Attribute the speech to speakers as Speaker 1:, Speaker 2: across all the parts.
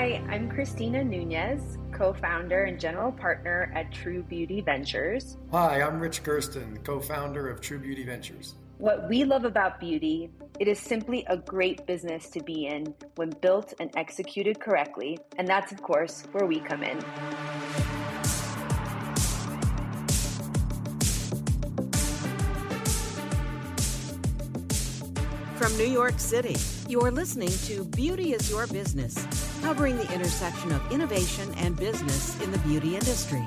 Speaker 1: Hi, I'm Christina Nunez, co founder and general partner at True Beauty Ventures.
Speaker 2: Hi, I'm Rich Gersten, co founder of True Beauty Ventures.
Speaker 1: What we love about beauty, it is simply a great business to be in when built and executed correctly. And that's, of course, where we come in.
Speaker 3: From New York City, you're listening to Beauty is Your Business, covering the intersection of innovation and business in the beauty industry.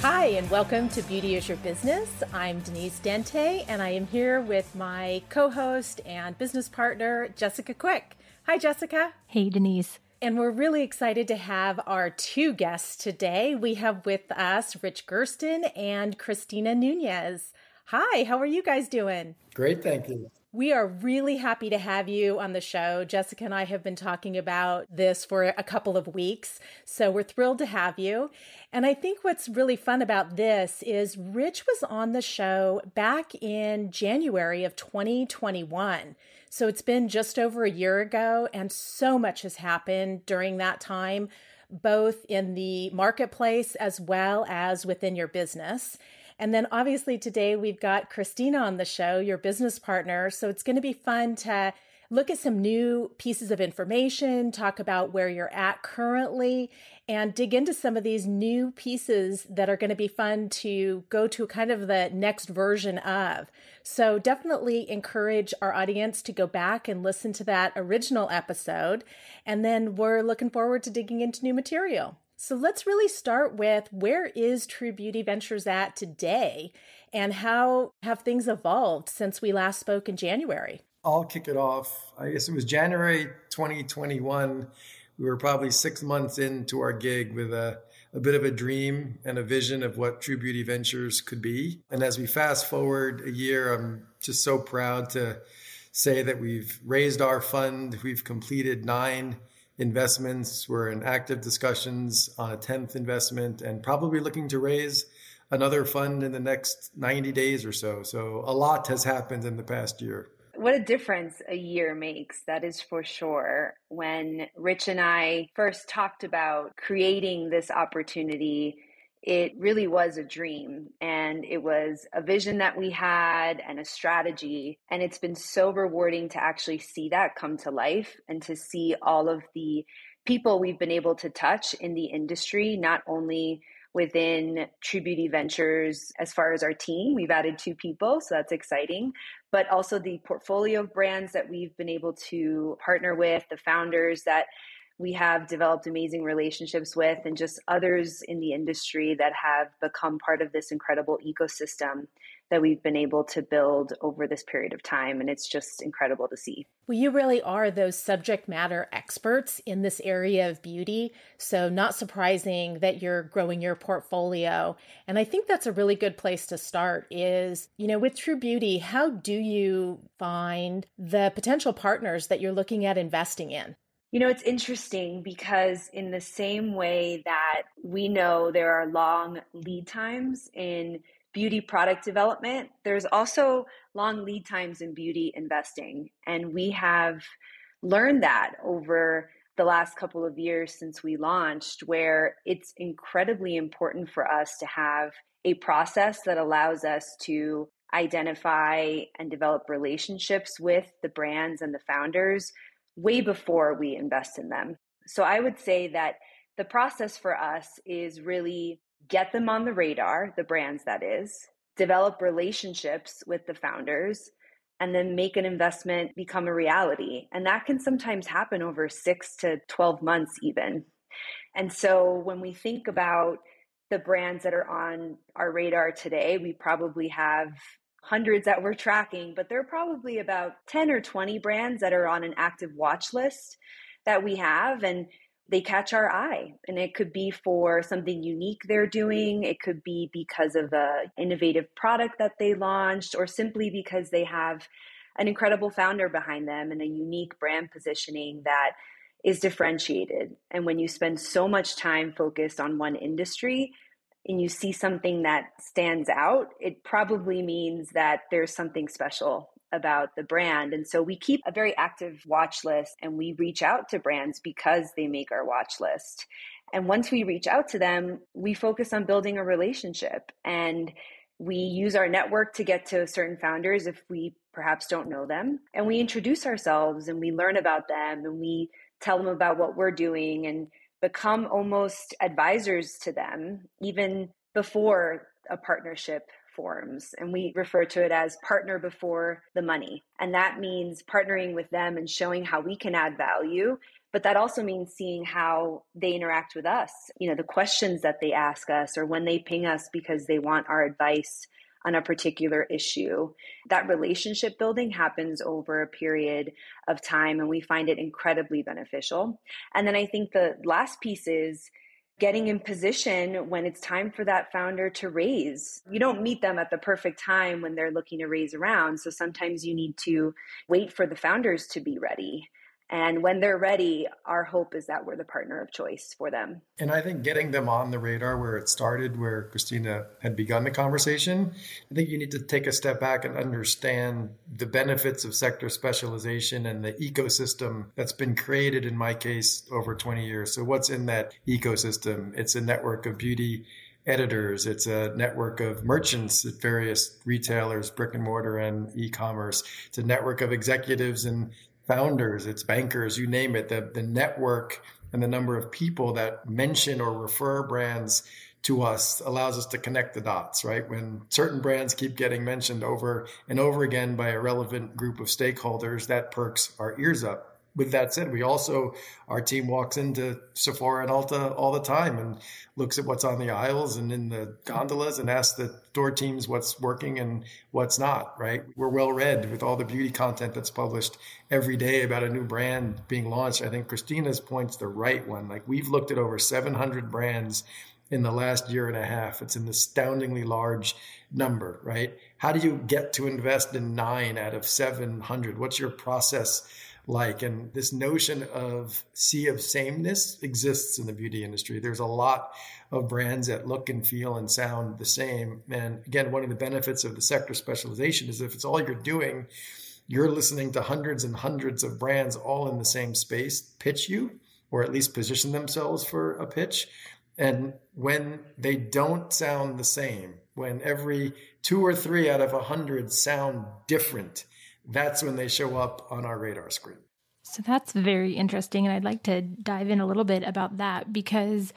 Speaker 4: Hi, and welcome to Beauty is Your Business. I'm Denise Dente, and I am here with my co host and business partner, Jessica Quick. Hi, Jessica.
Speaker 5: Hey, Denise.
Speaker 4: And we're really excited to have our two guests today. We have with us Rich Gersten and Christina Nunez. Hi, how are you guys doing?
Speaker 2: Great, thank you.
Speaker 4: We are really happy to have you on the show. Jessica and I have been talking about this for a couple of weeks, so we're thrilled to have you. And I think what's really fun about this is Rich was on the show back in January of 2021. So it's been just over a year ago, and so much has happened during that time, both in the marketplace as well as within your business. And then obviously today we've got Christina on the show, your business partner. So it's going to be fun to look at some new pieces of information, talk about where you're at currently, and dig into some of these new pieces that are going to be fun to go to kind of the next version of. So definitely encourage our audience to go back and listen to that original episode. And then we're looking forward to digging into new material. So let's really start with where is True Beauty Ventures at today and how have things evolved since we last spoke in January?
Speaker 2: I'll kick it off. I guess it was January 2021. We were probably six months into our gig with a, a bit of a dream and a vision of what True Beauty Ventures could be. And as we fast forward a year, I'm just so proud to say that we've raised our fund. We've completed nine investments. We're in active discussions on a 10th investment and probably looking to raise another fund in the next 90 days or so. So a lot has happened in the past year.
Speaker 1: What a difference a year makes, that is for sure. When Rich and I first talked about creating this opportunity, it really was a dream and it was a vision that we had and a strategy. And it's been so rewarding to actually see that come to life and to see all of the people we've been able to touch in the industry, not only within True Beauty Ventures as far as our team. We've added two people, so that's exciting. But also the portfolio of brands that we've been able to partner with, the founders that we have developed amazing relationships with, and just others in the industry that have become part of this incredible ecosystem that we've been able to build over this period of time. And it's just incredible to see.
Speaker 4: Well, you really are those subject matter experts in this area of beauty. So, not surprising that you're growing your portfolio. And I think that's a really good place to start is, you know, with True Beauty, how do you find the potential partners that you're looking at investing in?
Speaker 1: You know, it's interesting because, in the same way that we know there are long lead times in beauty product development, there's also long lead times in beauty investing. And we have learned that over the last couple of years since we launched, where it's incredibly important for us to have a process that allows us to identify and develop relationships with the brands and the founders way before we invest in them. So I would say that the process for us is really get them on the radar, the brands that is, develop relationships with the founders, and then make an investment become a reality. And that can sometimes happen over six to 12 months, even. And so when we think about the brands that are on our radar today, we probably have hundreds that we're tracking, but there are probably about 10 or 20 brands that are on an active watch list that we have. And they catch our eye and it could be for something unique they're doing it could be because of a innovative product that they launched or simply because they have an incredible founder behind them and a unique brand positioning that is differentiated and when you spend so much time focused on one industry and you see something that stands out, it probably means that there's something special about the brand. And so we keep a very active watch list and we reach out to brands because they make our watch list. And once we reach out to them, we focus on building a relationship and we use our network to get to certain founders if we perhaps don't know them. And we introduce ourselves and we learn about them and we tell them about what we're doing and become almost advisors to them even before a partnership forms. And we refer to it as partner before the money. And that means partnering with them and showing how we can add value. But that also means seeing how they interact with us, you know, the questions that they ask us or when they ping us because they want our advice on a particular issue. That relationship building happens over a period of time, and we find it incredibly beneficial. And then I think the last piece is getting in position when it's time for that founder to raise. You don't meet them at the perfect time when they're looking to raise around. So sometimes you need to wait for the founders to be ready. And when they're ready, our hope is that we're the partner of choice for them.
Speaker 2: And I think getting them on the radar where it started, where Christina had begun the conversation, I think you need to take a step back and understand the benefits of sector specialization and the ecosystem that's been created, in my case, over 20 years. So, what's in that ecosystem? It's a network of beauty editors. It's a network of merchants at various retailers, brick and mortar and e-commerce. It's a network of executives and founders, it's bankers, you name it, the, the network and the number of people that mention or refer brands to us allows us to connect the dots, right? When certain brands keep getting mentioned over and over again by a relevant group of stakeholders, that perks our ears up with that said, we also our team walks into Sephora and Ulta all the time and looks at what's on the aisles and in the gondolas and asks the store teams what's working and what's not. Right? We're well read with all the beauty content that's published every day about a new brand being launched. I think Christina's point's the right one. Like we've looked at over 700 brands in the last year and a half. It's an astoundingly large number, right? How do you get to invest in nine out of 700? What's your process? Like. And this notion of sea of sameness exists in the beauty industry. There's a lot of brands that look and feel and sound the same. And again, one of the benefits of the sector specialization is if it's all you're doing, you're listening to hundreds and hundreds of brands all in the same space pitch you, or at least position themselves for a pitch. And when they don't sound the same, when every two or three out of a hundred sound different, that's when they show up on our radar screen.
Speaker 5: So that's very interesting. And I'd like to dive in a little bit about that because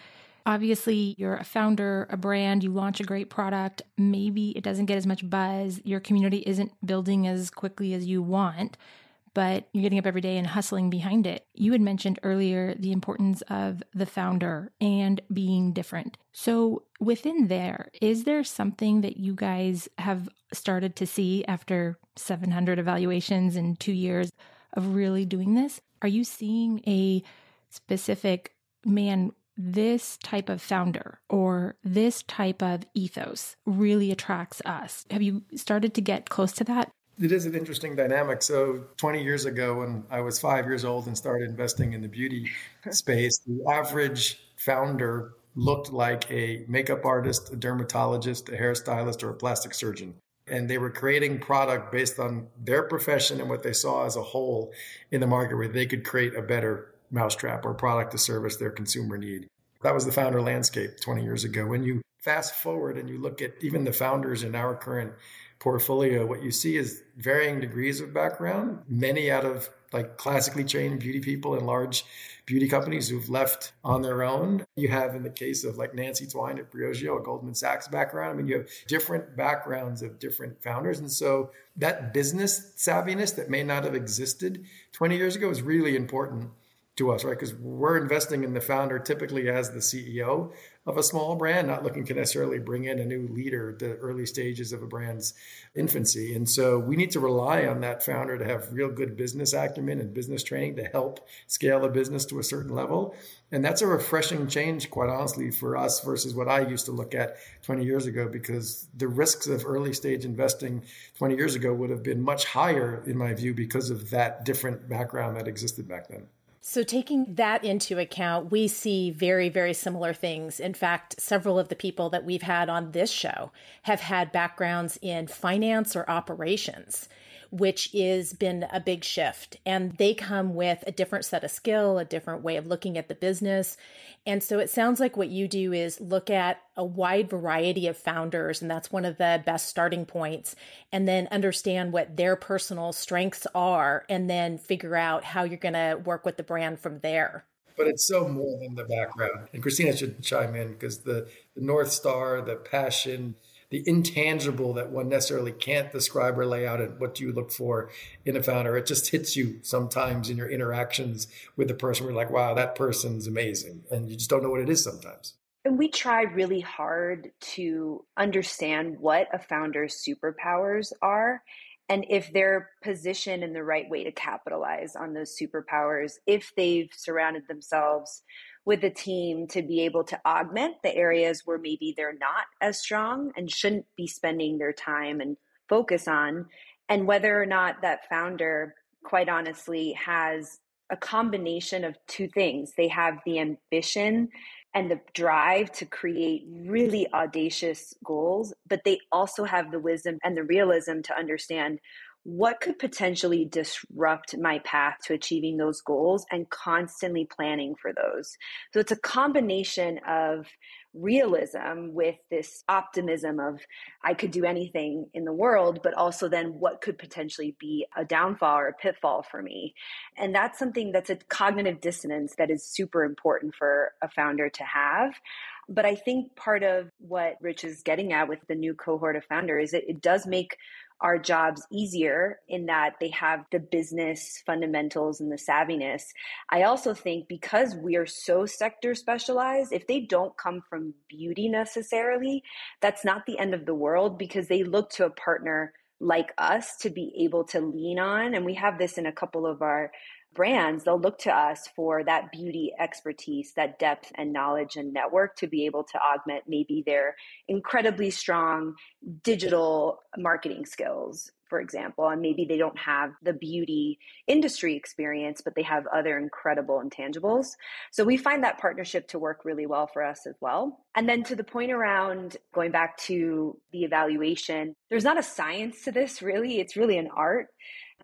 Speaker 5: obviously you're a founder, a brand, you launch a great product. Maybe it doesn't get as much buzz. Your community isn't building as quickly as you want, but you're getting up every day and hustling behind it. You had mentioned earlier the importance of the founder and being different. So, within there, is there something that you guys have started to see after 700 evaluations in two years of really doing this? Are you seeing a specific man? This type of founder or this type of ethos really attracts us. Have you started to get close to that?
Speaker 2: it is an interesting dynamic. So, 20 years ago, when I was five years old and started investing in the beauty space, the average founder looked like a makeup artist, a dermatologist, a hairstylist, or a plastic surgeon and they were creating product based on their profession and what they saw as a whole in the market where they could create a better mousetrap or product to service their consumer need. That was the founder landscape 20 years ago. When you fast forward and you look at even the founders in our current portfolio, what you see is varying degrees of background, many out of like classically trained beauty people in large beauty companies who've left on their own. You have, in the case of like Nancy Twine at Briogeo, a Goldman Sachs background. I mean, you have different backgrounds of different founders. And so that business savviness that may not have existed 20 years ago is really important to us, right? Because we're investing in the founder typically as the CEO of a small brand, not looking to necessarily bring in a new leader at the early stages of a brand's infancy. And so we need to rely on that founder to have real good business acumen and business training to help scale a business to a certain level. And that's a refreshing change, quite honestly, for us versus what I used to look at 20 years ago, because the risks of early stage investing 20 years ago would have been much higher, in my view, because of that different background that existed back then.
Speaker 4: So, taking that into account, we see very, very similar things. In fact, several of the people that we've had on this show have had backgrounds in finance or operations, which is been a big shift. And they come with a different set of skill, a different way of looking at the business. And so it sounds like what you do is look at a wide variety of founders, and that's one of the best starting points, and then understand what their personal strengths are, and then figure out how you're going to work with the brand from there
Speaker 2: but it's so more than the background. And Christina should chime in because the, the North Star, the passion, the intangible that one necessarily can't describe or lay out and what do you look for in a founder. It just hits you sometimes in your interactions with the person. We're like wow that person's amazing. And you just don't know what it is sometimes.
Speaker 1: And we try really hard to understand what a founder's superpowers are and if they're positioned in the right way to capitalize on those superpowers if they've surrounded themselves with a team to be able to augment the areas where maybe they're not as strong and shouldn't be spending their time and focus on. And whether or not that founder, quite honestly, has a combination of two things. They have the ambition and the drive to create really audacious goals, but they also have the wisdom and the realism to understand what could potentially disrupt my path to achieving those goals and constantly planning for those. So it's a combination of realism with this optimism of I could do anything in the world, but also then what could potentially be a downfall or a pitfall for me. And that's something that's a cognitive dissonance that is super important for a founder to have. But I think part of what Rich is getting at with the new cohort of founders is it, it does make our jobs easier in that they have the business fundamentals and the savviness. I also think because we are so sector specialized, if they don't come from beauty necessarily, that's not the end of the world because they look to a partner like us to be able to lean on. And we have this in a couple of our brands, they'll look to us for that beauty expertise, that depth and knowledge and network to be able to augment maybe their incredibly strong digital marketing skills, for example. And maybe they don't have the beauty industry experience, but they have other incredible intangibles. So we find that partnership to work really well for us as well. And then to the point around going back to the evaluation, there's not a science to this really, it's really an art.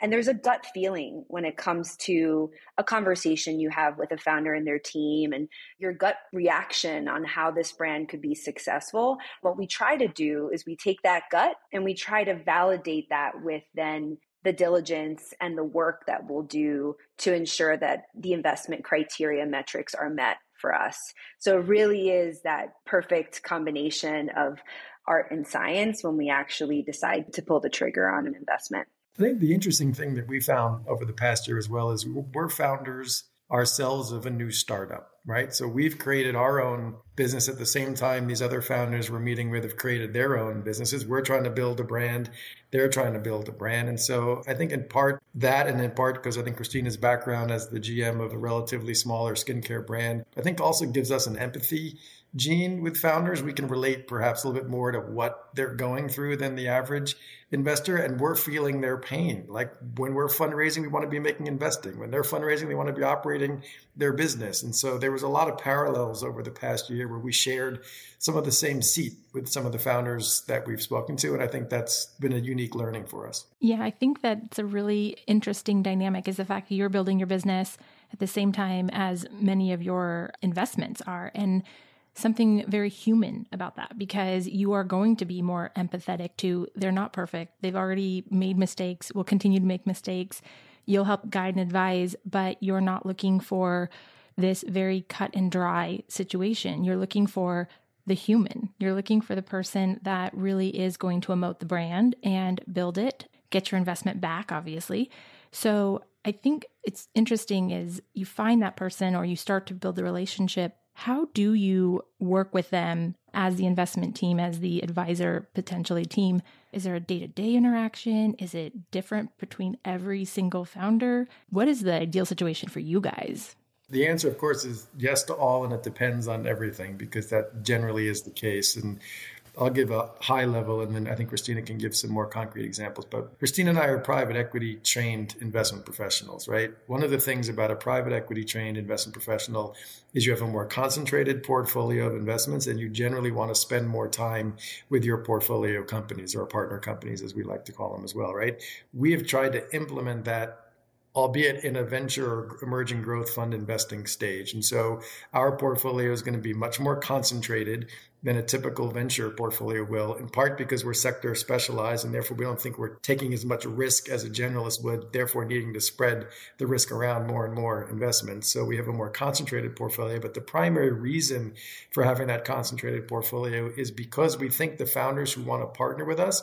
Speaker 1: And there's a gut feeling when it comes to a conversation you have with a founder and their team and your gut reaction on how this brand could be successful. What we try to do is we take that gut and we try to validate that with then the diligence and the work that we'll do to ensure that the investment criteria metrics are met for us. So it really is that perfect combination of art and science when we actually decide to pull the trigger on an investment.
Speaker 2: I think the interesting thing that we found over the past year as well is we're founders ourselves of a new startup, right? So we've created our own business at the same time these other founders we're meeting with have created their own businesses. We're trying to build a brand, they're trying to build a brand. And so I think in part that, and in part because I think Christina's background as the GM of a relatively smaller skincare brand, I think also gives us an empathy gene with founders. We can relate perhaps a little bit more to what they're going through than the average investor. And we're feeling their pain. Like when we're fundraising, we want to be making investing. When they're fundraising, they want to be operating their business. And so there was a lot of parallels over the past year where we shared some of the same seat with some of the founders that we've spoken to. And I think that's been a unique learning for us.
Speaker 5: Yeah, I think that's a really interesting dynamic is the fact that you're building your business at the same time as many of your investments are. And something very human about that because you are going to be more empathetic to they're not perfect. They've already made mistakes, will continue to make mistakes. You'll help guide and advise, but you're not looking for this very cut and dry situation. You're looking for the human. You're looking for the person that really is going to emote the brand and build it, get your investment back, obviously. So I think it's interesting is you find that person or you start to build the relationship how do you work with them as the investment team, as the advisor potentially team? Is there a day to day interaction? Is it different between every single founder? What is the ideal situation for you guys?
Speaker 2: The answer, of course, is yes to all, and it depends on everything because that generally is the case. And I'll give a high level and then I think Christina can give some more concrete examples. But Christina and I are private equity trained investment professionals, right? One of the things about a private equity trained investment professional is you have a more concentrated portfolio of investments and you generally want to spend more time with your portfolio companies or partner companies, as we like to call them as well, right? We have tried to implement that albeit in a venture or emerging growth fund investing stage. And so our portfolio is going to be much more concentrated than a typical venture portfolio will, in part because we're sector specialized and therefore we don't think we're taking as much risk as a generalist would, therefore needing to spread the risk around more and more investments. So we have a more concentrated portfolio. But the primary reason for having that concentrated portfolio is because we think the founders who want to partner with us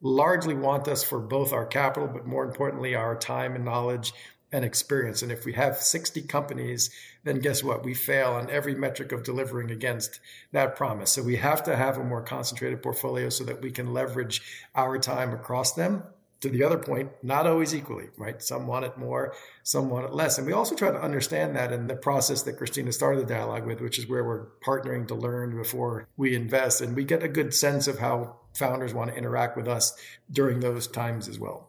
Speaker 2: largely want us for both our capital, but more importantly, our time and knowledge and experience. And if we have 60 companies, then guess what? We fail on every metric of delivering against that promise. So we have to have a more concentrated portfolio so that we can leverage our time across them. To the other point, not always equally, right? Some want it more, some want it less. And we also try to understand that in the process that Christina started the dialogue with, which is where we're partnering to learn before we invest. And we get a good sense of how founders want to interact with us during those times as well.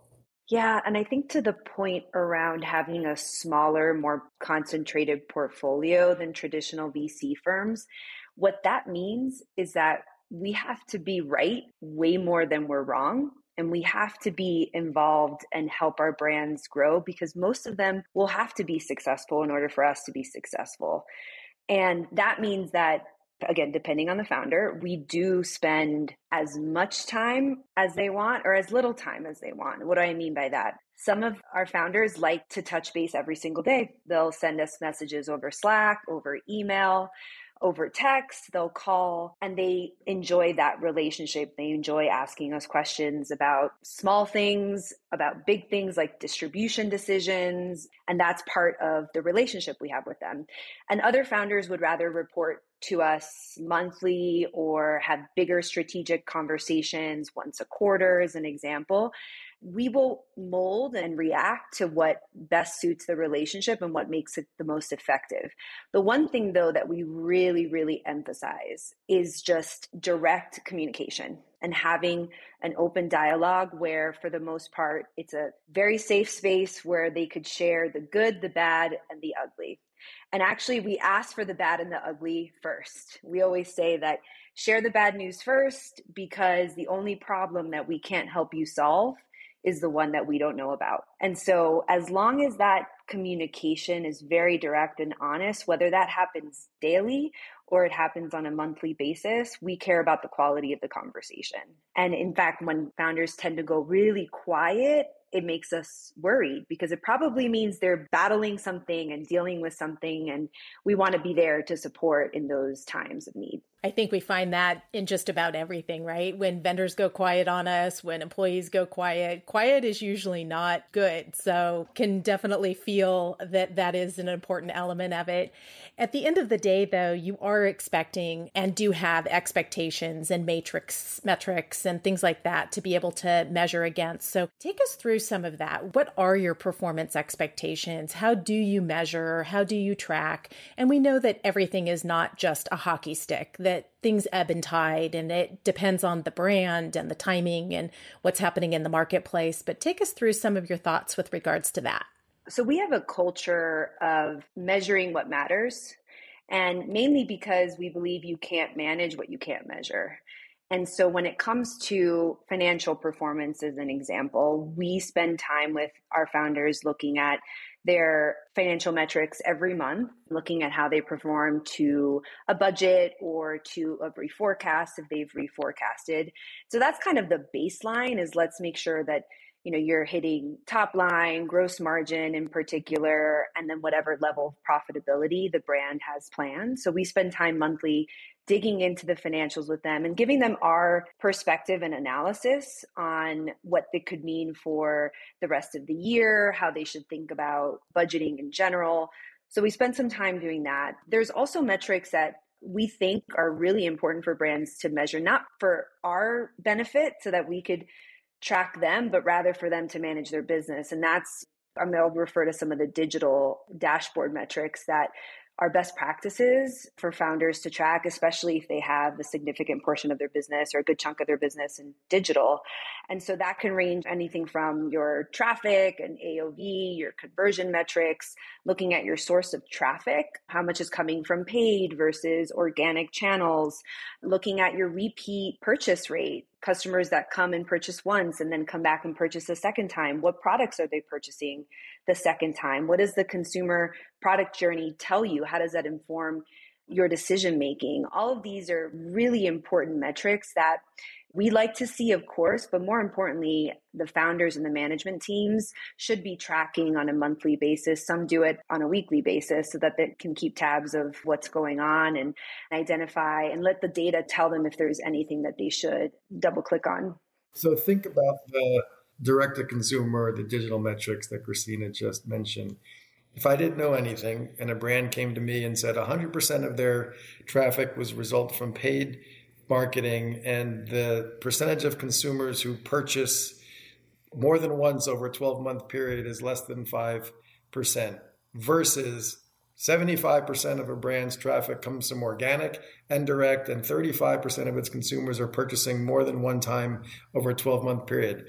Speaker 1: Yeah, and I think to the point around having a smaller, more concentrated portfolio than traditional VC firms, what that means is that we have to be right way more than we're wrong. And we have to be involved and help our brands grow because most of them will have to be successful in order for us to be successful. And that means that again, depending on the founder, we do spend as much time as they want or as little time as they want. What do I mean by that? Some of our founders like to touch base every single day. They'll send us messages over Slack, over email over text, they'll call, and they enjoy that relationship. They enjoy asking us questions about small things, about big things like distribution decisions. And that's part of the relationship we have with them. And other founders would rather report to us monthly or have bigger strategic conversations once a quarter, as an example we will mold and react to what best suits the relationship and what makes it the most effective. The one thing, though, that we really, really emphasize is just direct communication and having an open dialogue where, for the most part, it's a very safe space where they could share the good, the bad, and the ugly. And actually, we ask for the bad and the ugly first. We always say that share the bad news first because the only problem that we can't help you solve is the one that we don't know about. And so, as long as that communication is very direct and honest, whether that happens daily or it happens on a monthly basis, we care about the quality of the conversation. And in fact, when founders tend to go really quiet, it makes us worried because it probably means they're battling something and dealing with something. And we want to be there to support in those times of need.
Speaker 4: I think we find that in just about everything, right? When vendors go quiet on us, when employees go quiet, quiet is usually not good. So can definitely feel that that is an important element of it. At the end of the day, though, you are expecting and do have expectations and matrix metrics and things like that to be able to measure against. So take us through some of that. What are your performance expectations? How do you measure? How do you track? And we know that everything is not just a hockey stick that things ebb and tide and it depends on the brand and the timing and what's happening in the marketplace. But take us through some of your thoughts with regards to that.
Speaker 1: So, we have a culture of measuring what matters, and mainly because we believe you can't manage what you can't measure. And so, when it comes to financial performance, as an example, we spend time with our founders looking at their financial metrics every month, looking at how they perform to a budget or to a reforecast if they've reforecasted. So that's kind of the baseline is let's make sure that you know you're hitting top line gross margin in particular and then whatever level of profitability the brand has planned. So we spend time monthly digging into the financials with them and giving them our perspective and analysis on what it could mean for the rest of the year how they should think about budgeting in general. So we spend some time doing that. There's also metrics that we think are really important for brands to measure not for our benefit so that we could track them, but rather for them to manage their business. And that's, I mean, I'll refer to some of the digital dashboard metrics that are best practices for founders to track, especially if they have a significant portion of their business or a good chunk of their business in digital. And so that can range anything from your traffic and AOV, your conversion metrics, looking at your source of traffic, how much is coming from paid versus organic channels, looking at your repeat purchase rate, customers that come and purchase once and then come back and purchase a second time. What products are they purchasing the second time? What does the consumer product journey tell you? How does that inform your decision making? All of these are really important metrics that we like to see, of course, but more importantly, the founders and the management teams should be tracking on a monthly basis. Some do it on a weekly basis so that they can keep tabs of what's going on and identify and let the data tell them if there's anything that they should double click on.
Speaker 2: So think about the direct to consumer, the digital metrics that Christina just mentioned. If I didn't know anything and a brand came to me and said 100% of their traffic was result from paid marketing and the percentage of consumers who purchase more than once over a 12 month period is less than 5% versus 75% of a brand's traffic comes from organic and direct, and 35% of its consumers are purchasing more than one time over a 12 month period.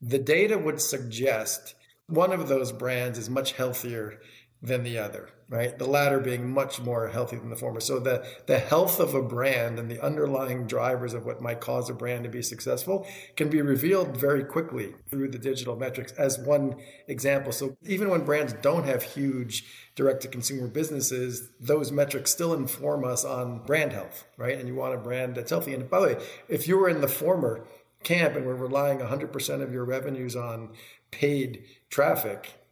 Speaker 2: The data would suggest one of those brands is much healthier than the other, right? The latter being much more healthy than the former. So the, the health of a brand and the underlying drivers of what might cause a brand to be successful can be revealed very quickly through the digital metrics as one example. So even when brands don't have huge direct to consumer businesses, those metrics still inform us on brand health, right? And you want a brand that's healthy. And by the way, if you were in the former camp and we're relying 100% of your revenues on paid traffic,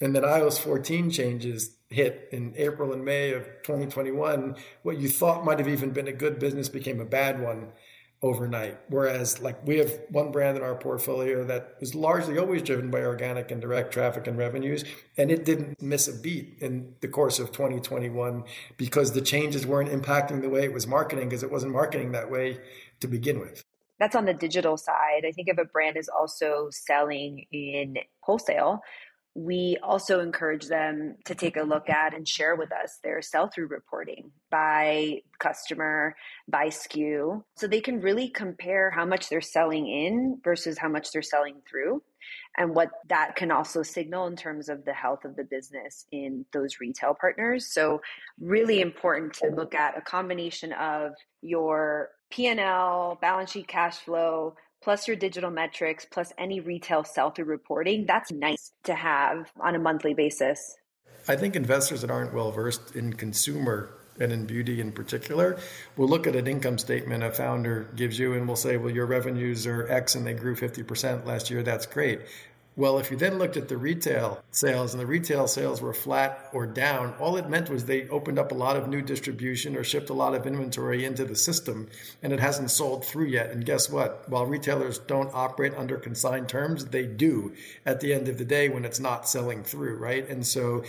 Speaker 2: and then iOS 14 changes hit in April and May of 2021, what you thought might have even been a good business became a bad one overnight. Whereas, like, we have one brand in our portfolio that is largely always driven by organic and direct traffic and revenues, and it didn't miss a beat in the course of 2021 because the changes weren't impacting the way it was marketing because it wasn't marketing that way to begin with.
Speaker 1: That's on the digital side. I think if a brand is also selling in wholesale, we also encourage them to take a look at and share with us their sell through reporting by customer, by SKU, so they can really compare how much they're selling in versus how much they're selling through, and what that can also signal in terms of the health of the business in those retail partners. So, really important to look at a combination of your P&L, balance sheet cash flow, plus your digital metrics, plus any retail sell through reporting, mm-hmm. that's nice to have on a monthly basis.
Speaker 2: I think investors that aren't well versed in consumer and in beauty in particular will look at an income statement a founder gives you and will say, well, your revenues are X and they grew 50% last year. That's great. Well, if you then looked at the retail sales and the retail sales were flat or down, all it meant was they opened up a lot of new distribution or shipped a lot of inventory into the system and it hasn't sold through yet. And guess what? While retailers don't operate under consigned terms, they do at the end of the day when it's not selling through, right? And so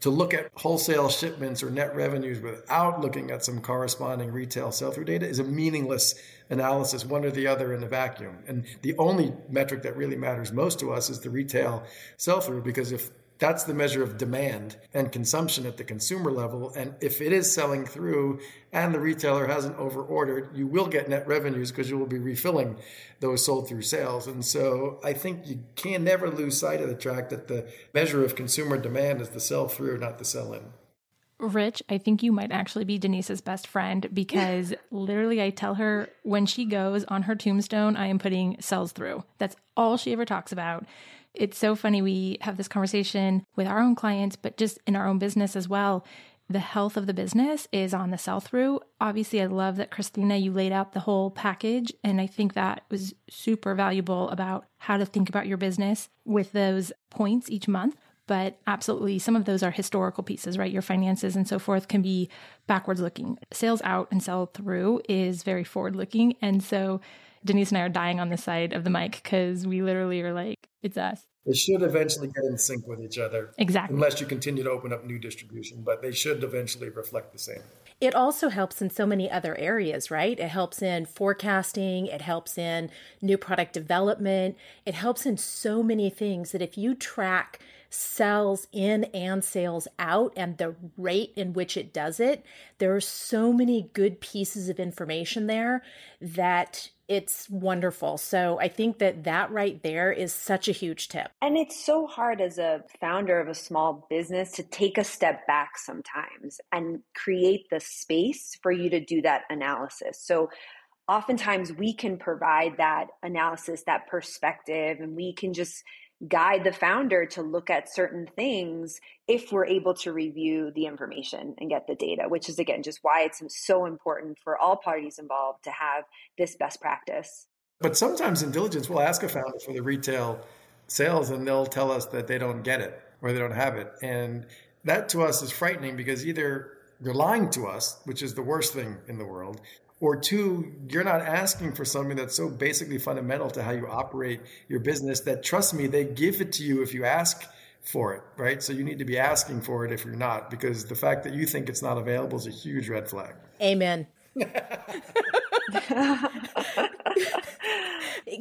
Speaker 2: to look at wholesale shipments or net revenues without looking at some corresponding retail sell through data is a meaningless analysis, one or the other in a vacuum. And the only metric that really matters most to us is the retail sell through, because if that's the measure of demand and consumption at the consumer level. And if it is selling through and the retailer hasn't overordered, you will get net revenues because you will be refilling those sold through sales. And so I think you can never lose sight of the track that the measure of consumer demand is the sell through, not the sell in.
Speaker 5: Rich, I think you might actually be Denise's best friend because literally I tell her when she goes on her tombstone, I am putting sells through. That's all she ever talks about. It's so funny. We have this conversation with our own clients, but just in our own business as well. The health of the business is on the sell through. Obviously, I love that Christina, you laid out the whole package. And I think that was super valuable about how to think about your business with those points each month but absolutely some of those are historical pieces, right? Your finances and so forth can be backwards looking. Sales out and sell through is very forward looking. And so Denise and I are dying on the side of the mic because we literally are like, it's us.
Speaker 2: they should eventually get in sync with each other.
Speaker 5: Exactly.
Speaker 2: Unless you continue to open up new distribution, but they should eventually reflect the same.
Speaker 4: It also helps in so many other areas, right? It helps in forecasting, it helps in new product development, it helps in so many things that if you track sales in and sales out and the rate in which it does it, there are so many good pieces of information there that it's wonderful. So I think that that right there is such a huge tip.
Speaker 1: And it's so hard as a founder of a small business to take a step back sometimes and create the space for you to do that analysis. So oftentimes we can provide that analysis, that perspective, and we can just guide the founder to look at certain things if we're able to review the information and get the data, which is again just why it's so important for all parties involved to have this best practice.
Speaker 2: But sometimes in diligence, we'll ask a founder for the retail sales and they'll tell us that they don't get it or they don't have it. And that to us is frightening because either they're lying to us, which is the worst thing in the world, or two, you're not asking for something that's so basically fundamental to how you operate your business that trust me, they give it to you if you ask for it, right? So you need to be asking for it if you're not, because the fact that you think it's not available is a huge red flag.
Speaker 4: Amen.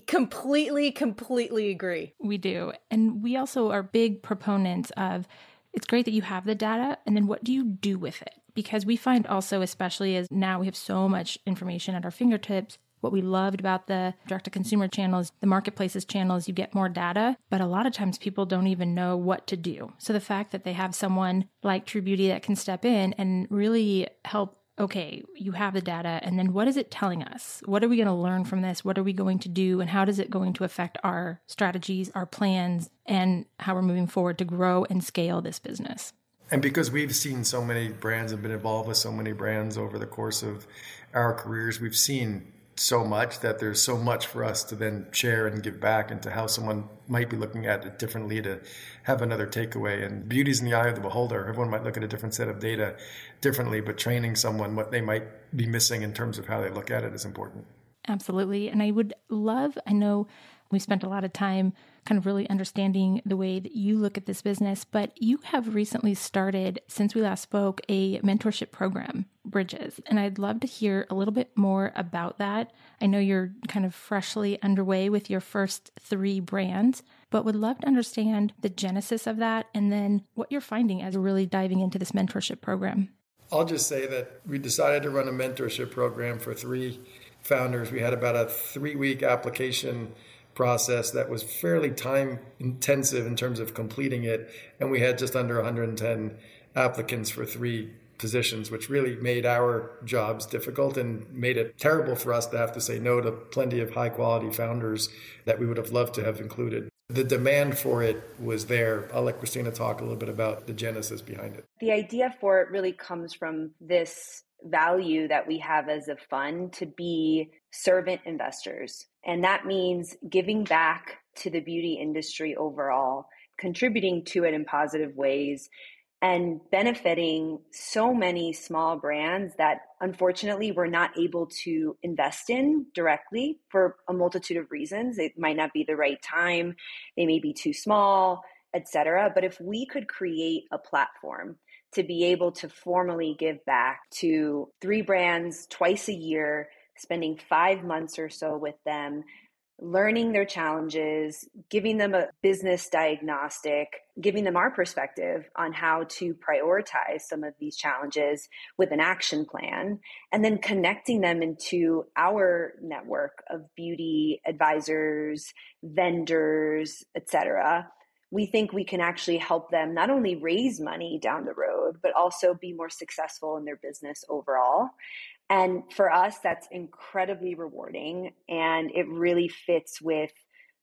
Speaker 4: completely, completely agree.
Speaker 5: We do. And we also are big proponents of it's great that you have the data, and then what do you do with it? Because we find also, especially as now we have so much information at our fingertips, what we loved about the direct to consumer channels, the marketplaces channels, you get more data, but a lot of times people don't even know what to do. So the fact that they have someone like True Beauty that can step in and really help okay, you have the data, and then what is it telling us? What are we going to learn from this? What are we going to do? And how does it going to affect our strategies, our plans, and how we're moving forward to grow and scale this business?
Speaker 2: And because we've seen so many brands and been involved with so many brands over the course of our careers, we've seen so much that there's so much for us to then share and give back into how someone might be looking at it differently to have another takeaway. And beauty's in the eye of the beholder. Everyone might look at a different set of data differently, but training someone what they might be missing in terms of how they look at it is important.
Speaker 5: Absolutely. And I would love, I know we spent a lot of time kind of really understanding the way that you look at this business. But you have recently started, since we last spoke, a mentorship program, Bridges. And I'd love to hear a little bit more about that. I know you're kind of freshly underway with your first three brands, but would love to understand the genesis of that and then what you're finding as really diving into this mentorship program.
Speaker 2: I'll just say that we decided to run a mentorship program for three founders. We had about a three week application process that was fairly time intensive in terms of completing it. And we had just under 110 applicants for three positions, which really made our jobs difficult and made it terrible for us to have to say no to plenty of high quality founders that we would have loved to have included. The demand for it was there. I'll let Christina talk a little bit about the genesis behind it.
Speaker 1: The idea for it really comes from this value that we have as a fund to be servant investors. And that means giving back to the beauty industry overall, contributing to it in positive ways, and benefiting so many small brands that unfortunately we're not able to invest in directly for a multitude of reasons. It might not be the right time, they may be too small, etc. But if we could create a platform to be able to formally give back to three brands twice a year, spending five months or so with them, learning their challenges, giving them a business diagnostic, giving them our perspective on how to prioritize some of these challenges with an action plan, and then connecting them into our network of beauty advisors, vendors, etc we think we can actually help them not only raise money down the road, but also be more successful in their business overall. And for us, that's incredibly rewarding. And it really fits with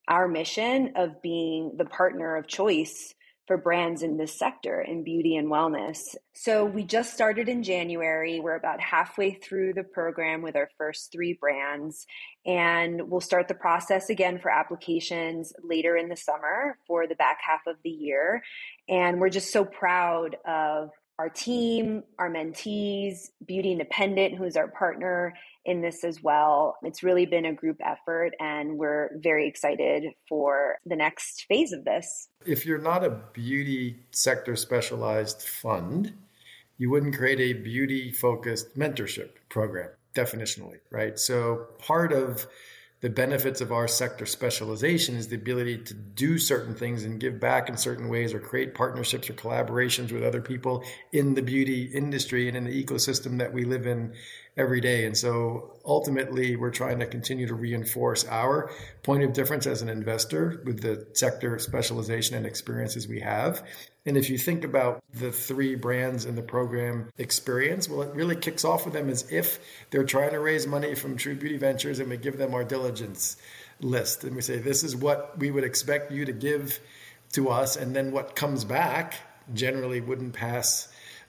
Speaker 1: our mission of being the partner of choice for brands in this sector in beauty and wellness. So we just started in January. We're about halfway through the program with our first three brands, and we'll start the process again for applications later in the summer for the back half of the year. And we're just so proud of our team, our mentees, Beauty Independent, who's our partner in this as well. It's really been a group effort, and we're very excited for the next phase of this.
Speaker 2: If you're not a beauty sector specialized fund, you wouldn't create a beauty focused mentorship program, definitionally, right? So part of the benefits of our sector specialization is the ability to do certain things and give back in certain ways or create partnerships or collaborations with other people in the beauty industry and in the ecosystem that we live in every day. And so ultimately, we're trying to continue to reinforce our point of difference as an investor with the sector specialization and experiences we have. And if you think about the three brands in the program experience, well, it really kicks off with them as if they're trying to raise money from True Beauty Ventures and we give them our diligence list. And we say, this is what we would expect you to give to us. And then what comes back generally wouldn't pass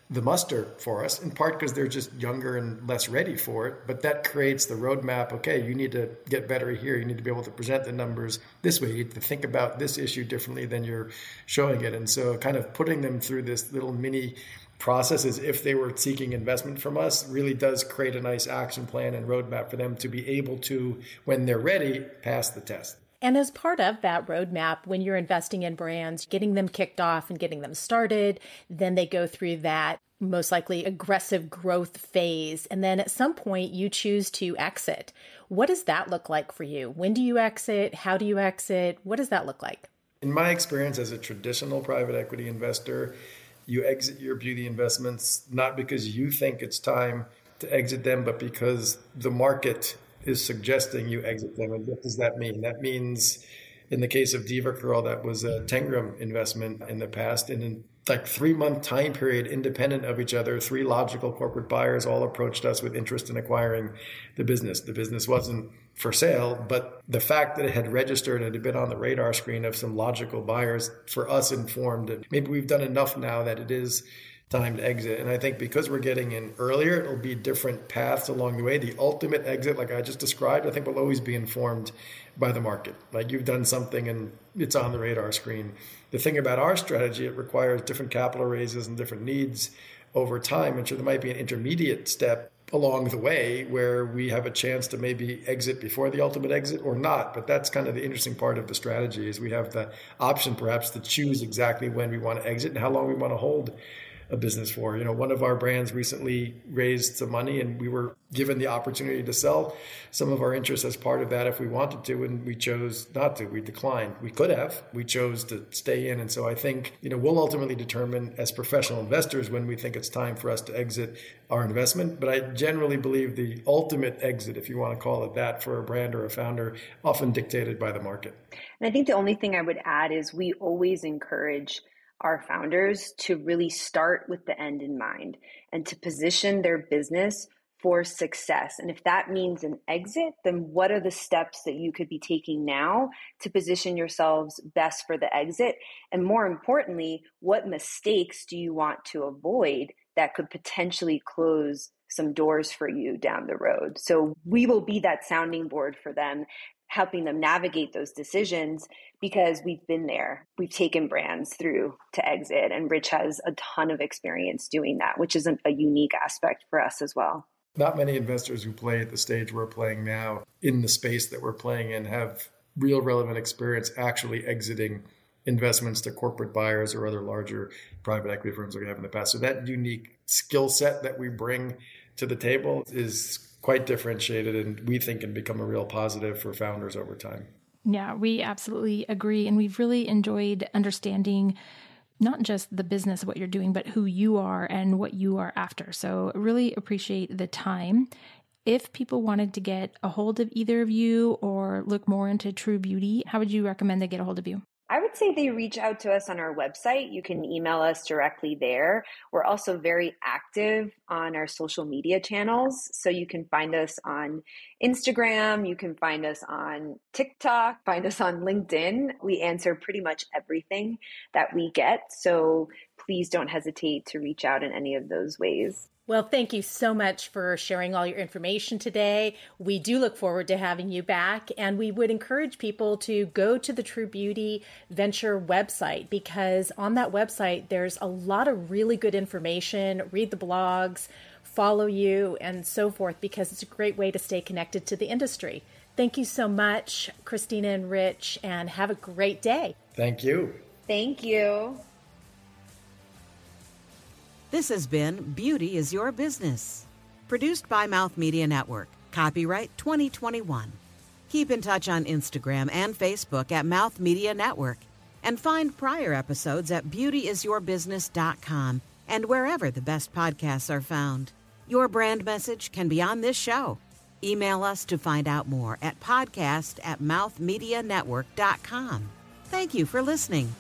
Speaker 2: the muster for us, in part because they're just younger and less ready for it. But that creates the roadmap. Okay, you need to get better here. You need to be able to present the numbers this way. You need to think about this issue differently than you're showing it. And so, kind of putting them through this little mini process as if they were seeking investment from us really does create a nice action plan and roadmap for them to be able to, when they're ready, pass the test.
Speaker 4: And as part of that roadmap, when you're investing in brands, getting them kicked off and getting them started, then they go through that most likely aggressive growth phase. And then at some point, you choose to exit. What does that look like for you? When do you exit? How do you exit? What does that look like?
Speaker 2: In my experience as a traditional private equity investor, you exit your beauty investments not because you think it's time to exit them, but because the market is suggesting you exit them. And what does that mean? That means, in the case of DevaCurl, that was a Tengram investment in the past. And in like three month time period, independent of each other, three logical corporate buyers all approached us with interest in acquiring the business. The business wasn't for sale, but the fact that it had registered and had been on the radar screen of some logical buyers for us informed that maybe we've done enough now that it is time to exit. And I think because we're getting in earlier, it'll be different paths along the way. The ultimate exit, like I just described, I think will always be informed by the market. Like you've done something and it's on the radar screen. The thing about our strategy, it requires different capital raises and different needs over time. And so there might be an intermediate step along the way where we have a chance to maybe exit before the ultimate exit or not but that's kind of the interesting part of the strategy is we have the option perhaps to choose exactly when we want to exit and how long we want to hold a business for. You know, one of our brands recently raised some money and we were given the opportunity to sell some of our interests as part of that if we wanted to and we chose not to. We declined. We could have. We chose to stay in and so I think, you know, we'll ultimately determine as professional investors when we think it's time for us to exit our investment, but I generally believe the ultimate exit if you want to call it that for a brand or a founder often dictated by the market.
Speaker 1: And I think the only thing I would add is we always encourage our founders to really start with the end in mind and to position their business for success. And if that means an exit, then what are the steps that you could be taking now to position yourselves best for the exit? And more importantly, what mistakes do you want to avoid that could potentially close some doors for you down the road? So we will be that sounding board for them helping them navigate those decisions because we've been there. We've taken brands through to exit, and Rich has a ton of experience doing that, which is a, a unique aspect for us as well.
Speaker 2: Not many investors who play at the stage we're playing now in the space that we're playing in have real relevant experience actually exiting investments to corporate buyers or other larger private equity firms that we have in the past. So that unique skill set that we bring to the table is quite differentiated and we think can become a real positive for founders over time.
Speaker 5: Yeah, we absolutely agree. And we've really enjoyed understanding not just the business of what you're doing, but who you are and what you are after. So, really appreciate the time. If people wanted to get a hold of either of you or look more into True Beauty, how would you recommend they get a hold of you?
Speaker 1: I would say they reach out to us on our website. You can email us directly there. We're also very active on our social media channels. So you can find us on Instagram, you can find us on TikTok, find us on LinkedIn. We answer pretty much everything that we get. So please don't hesitate to reach out in any of those ways.
Speaker 4: Well, thank you so much for sharing all your information today. We do look forward to having you back, and we would encourage people to go to the True Beauty Venture website because on that website, there's a lot of really good information. Read the blogs, follow you, and so forth, because it's a great way to stay connected to the industry. Thank you so much, Christina and Rich, and have a great day.
Speaker 2: Thank you.
Speaker 1: Thank you.
Speaker 3: This has been Beauty is Your Business. Produced by Mouth Media Network. Copyright 2021. Keep in touch on Instagram and Facebook at Mouth Media Network. And find prior episodes at beautyisyourbusiness.com and wherever the best podcasts are found. Your brand message can be on this show. Email us to find out more at podcast at mouthmedianetwork.com. Thank you for listening.